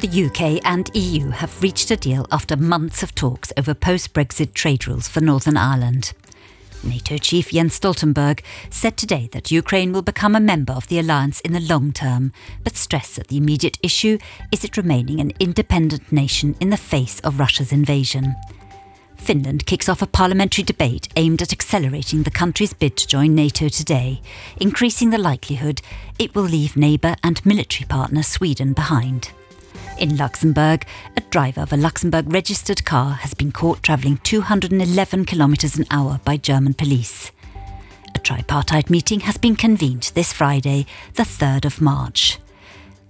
The UK and EU have reached a deal after months of talks over post Brexit trade rules for Northern Ireland. NATO chief Jens Stoltenberg said today that Ukraine will become a member of the alliance in the long term, but stressed that the immediate issue is it remaining an independent nation in the face of Russia's invasion. Finland kicks off a parliamentary debate aimed at accelerating the country's bid to join NATO today, increasing the likelihood it will leave neighbour and military partner Sweden behind. In Luxembourg, a driver of a Luxembourg registered car has been caught travelling 211 kilometres an hour by German police. A tripartite meeting has been convened this Friday, the 3rd of March.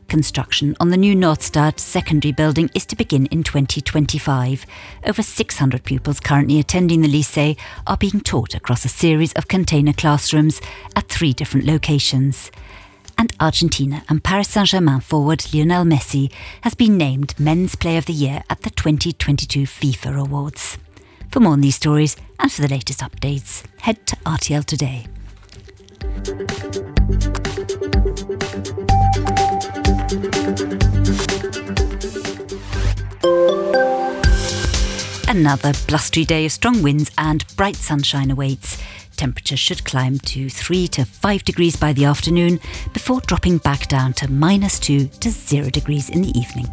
Construction on the new Nordstad secondary building is to begin in 2025. Over 600 pupils currently attending the lycée are being taught across a series of container classrooms at three different locations. And Argentina and Paris Saint Germain forward Lionel Messi has been named Men's Player of the Year at the 2022 FIFA Awards. For more on these stories and for the latest updates, head to RTL Today. Another blustery day of strong winds and bright sunshine awaits. Temperatures should climb to 3 to 5 degrees by the afternoon before dropping back down to minus 2 to 0 degrees in the evening.